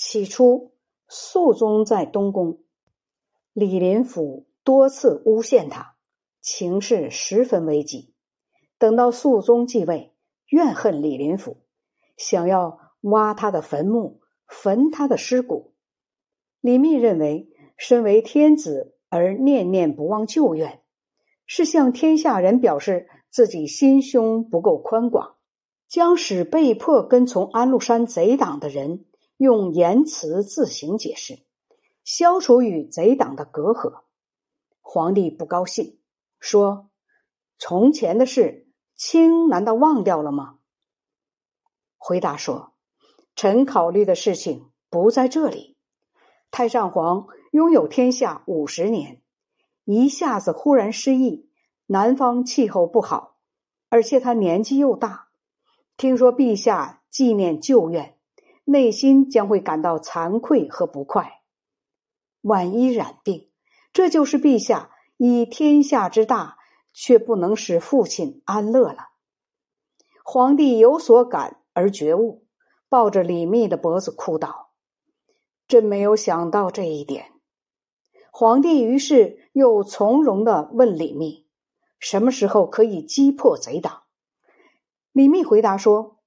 起初，肃宗在东宫，李林甫多次诬陷他，情势十分危急。等到肃宗继位，怨恨李林甫，想要挖他的坟墓，焚他的尸骨。李密认为，身为天子而念念不忘旧怨，是向天下人表示自己心胸不够宽广，将使被迫跟从安禄山贼党的人用言辞自行解释，消除与贼党的隔阂。皇帝不高兴，说：“从前的事。”卿难道忘掉了吗？回答说：“臣考虑的事情不在这里。太上皇拥有天下五十年，一下子忽然失忆，南方气候不好，而且他年纪又大。听说陛下纪念旧怨，内心将会感到惭愧和不快。万一染病，这就是陛下以天下之大。”却不能使父亲安乐了。皇帝有所感而觉悟，抱着李密的脖子哭道：“真没有想到这一点。”皇帝于是又从容的问李密：“什么时候可以击破贼党？”李密回答说：“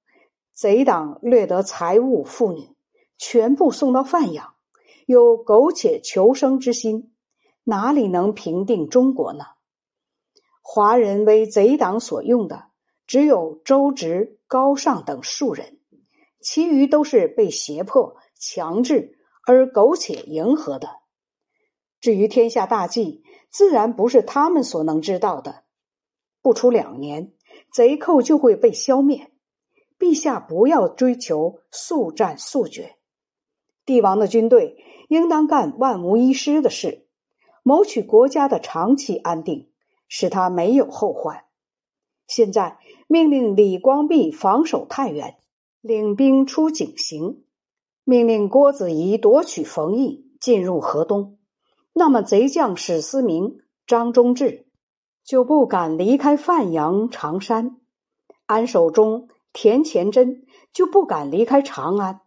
贼党掠得财物、妇女，全部送到范阳，有苟且求生之心，哪里能平定中国呢？”华人为贼党所用的只有周直、高尚等数人，其余都是被胁迫、强制而苟且迎合的。至于天下大计，自然不是他们所能知道的。不出两年，贼寇就会被消灭。陛下不要追求速战速决，帝王的军队应当干万无一失的事，谋取国家的长期安定。使他没有后患。现在命令李光弼防守太原，领兵出井陉；命令郭子仪夺取冯邑，进入河东。那么贼将史思明、张忠志就不敢离开范阳、常山；安守忠、田乾真就不敢离开长安。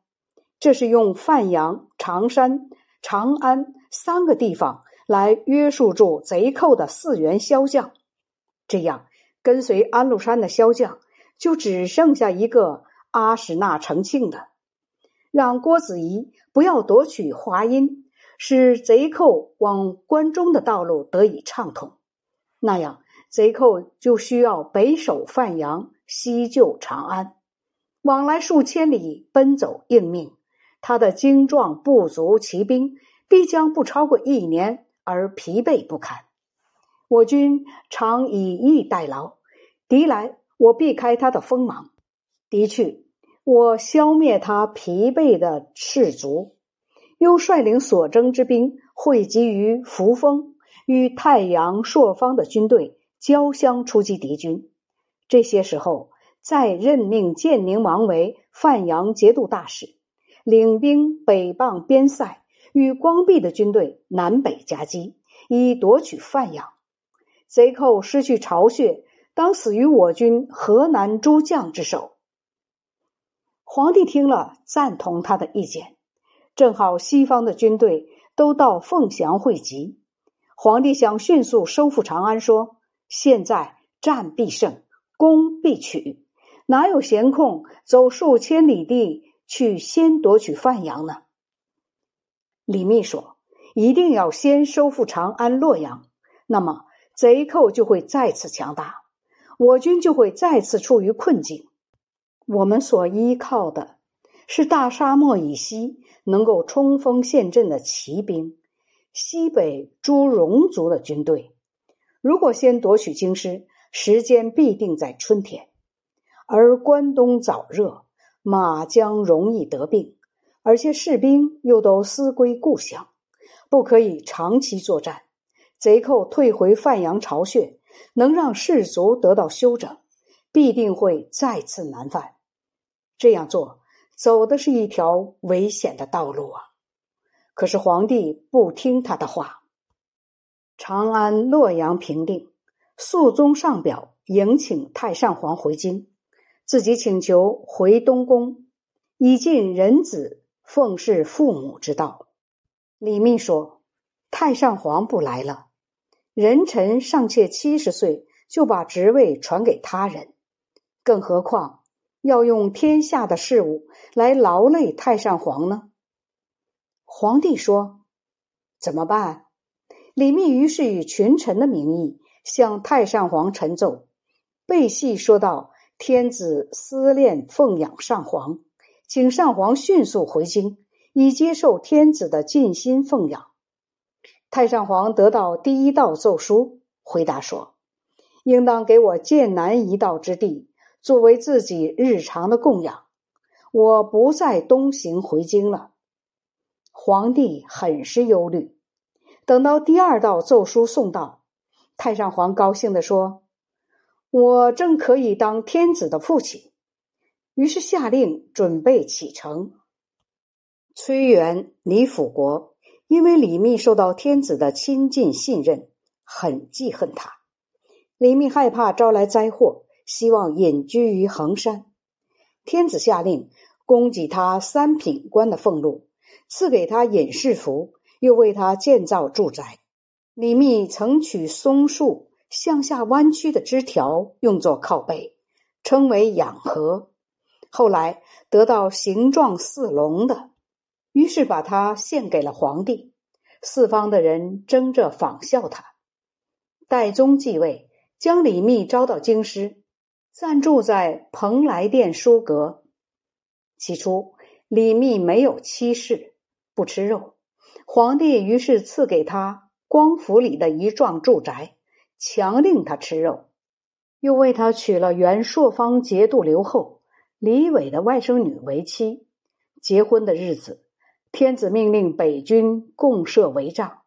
这是用范阳、常山、长安三个地方。来约束住贼寇的四员骁将，这样跟随安禄山的骁将就只剩下一个阿史那成庆的。让郭子仪不要夺取华阴，使贼寇往关中的道路得以畅通。那样贼寇就需要北守范阳，西救长安，往来数千里，奔走应命。他的精壮部族骑兵必将不超过一年。而疲惫不堪，我军常以逸待劳，敌来我避开他的锋芒，敌去我消灭他疲惫的士卒，又率领所征之兵汇集于扶风，与太阳朔方的军队交相出击敌军。这些时候，再任命建宁王为范阳节度大使，领兵北傍边塞。与光弼的军队南北夹击，以夺取范阳。贼寇失去巢穴，当死于我军河南诸将之手。皇帝听了，赞同他的意见。正好西方的军队都到凤翔汇集，皇帝想迅速收复长安，说：“现在战必胜，攻必取，哪有闲空走数千里地去先夺取范阳呢？”李密说：“一定要先收复长安、洛阳，那么贼寇就会再次强大，我军就会再次处于困境。我们所依靠的是大沙漠以西能够冲锋陷阵的骑兵，西北诸戎族的军队。如果先夺取京师，时间必定在春天，而关东早热，马将容易得病。”而且士兵又都思归故乡，不可以长期作战。贼寇退回范阳巢穴，能让士卒得到休整，必定会再次南犯。这样做走的是一条危险的道路啊！可是皇帝不听他的话。长安、洛阳平定，肃宗上表迎请太上皇回京，自己请求回东宫，以尽人子。奉侍父母之道。李密说：“太上皇不来了，人臣尚且七十岁就把职位传给他人，更何况要用天下的事物来劳累太上皇呢？”皇帝说：“怎么办？”李密于是以群臣的名义向太上皇陈奏，背细说道：“天子思念奉养上皇，请上皇迅速回京，以接受天子的尽心奉养。”太上皇得到第一道奏书，回答说：“应当给我剑南一道之地，作为自己日常的供养。我不再东行回京了。”皇帝很是忧虑。等到第二道奏书送到，太上皇高兴地说：“我正可以当天子的父亲。”于是下令准备启程。崔元、李辅国因为李密受到天子的亲近信任，很记恨他。李密害怕招来灾祸，希望隐居于衡山。天子下令供给他三品官的俸禄。赐给他隐士服，又为他建造住宅。李密曾取松树向下弯曲的枝条用作靠背，称为养和。后来得到形状似龙的，于是把它献给了皇帝。四方的人争着仿效他。代宗继位，将李密招到京师，暂住在蓬莱殿书阁。起初，李密没有妻室。不吃肉，皇帝于是赐给他光府里的一幢住宅，强令他吃肉，又为他娶了原朔方节度留后李伟的外甥女为妻。结婚的日子，天子命令北军共设帷帐，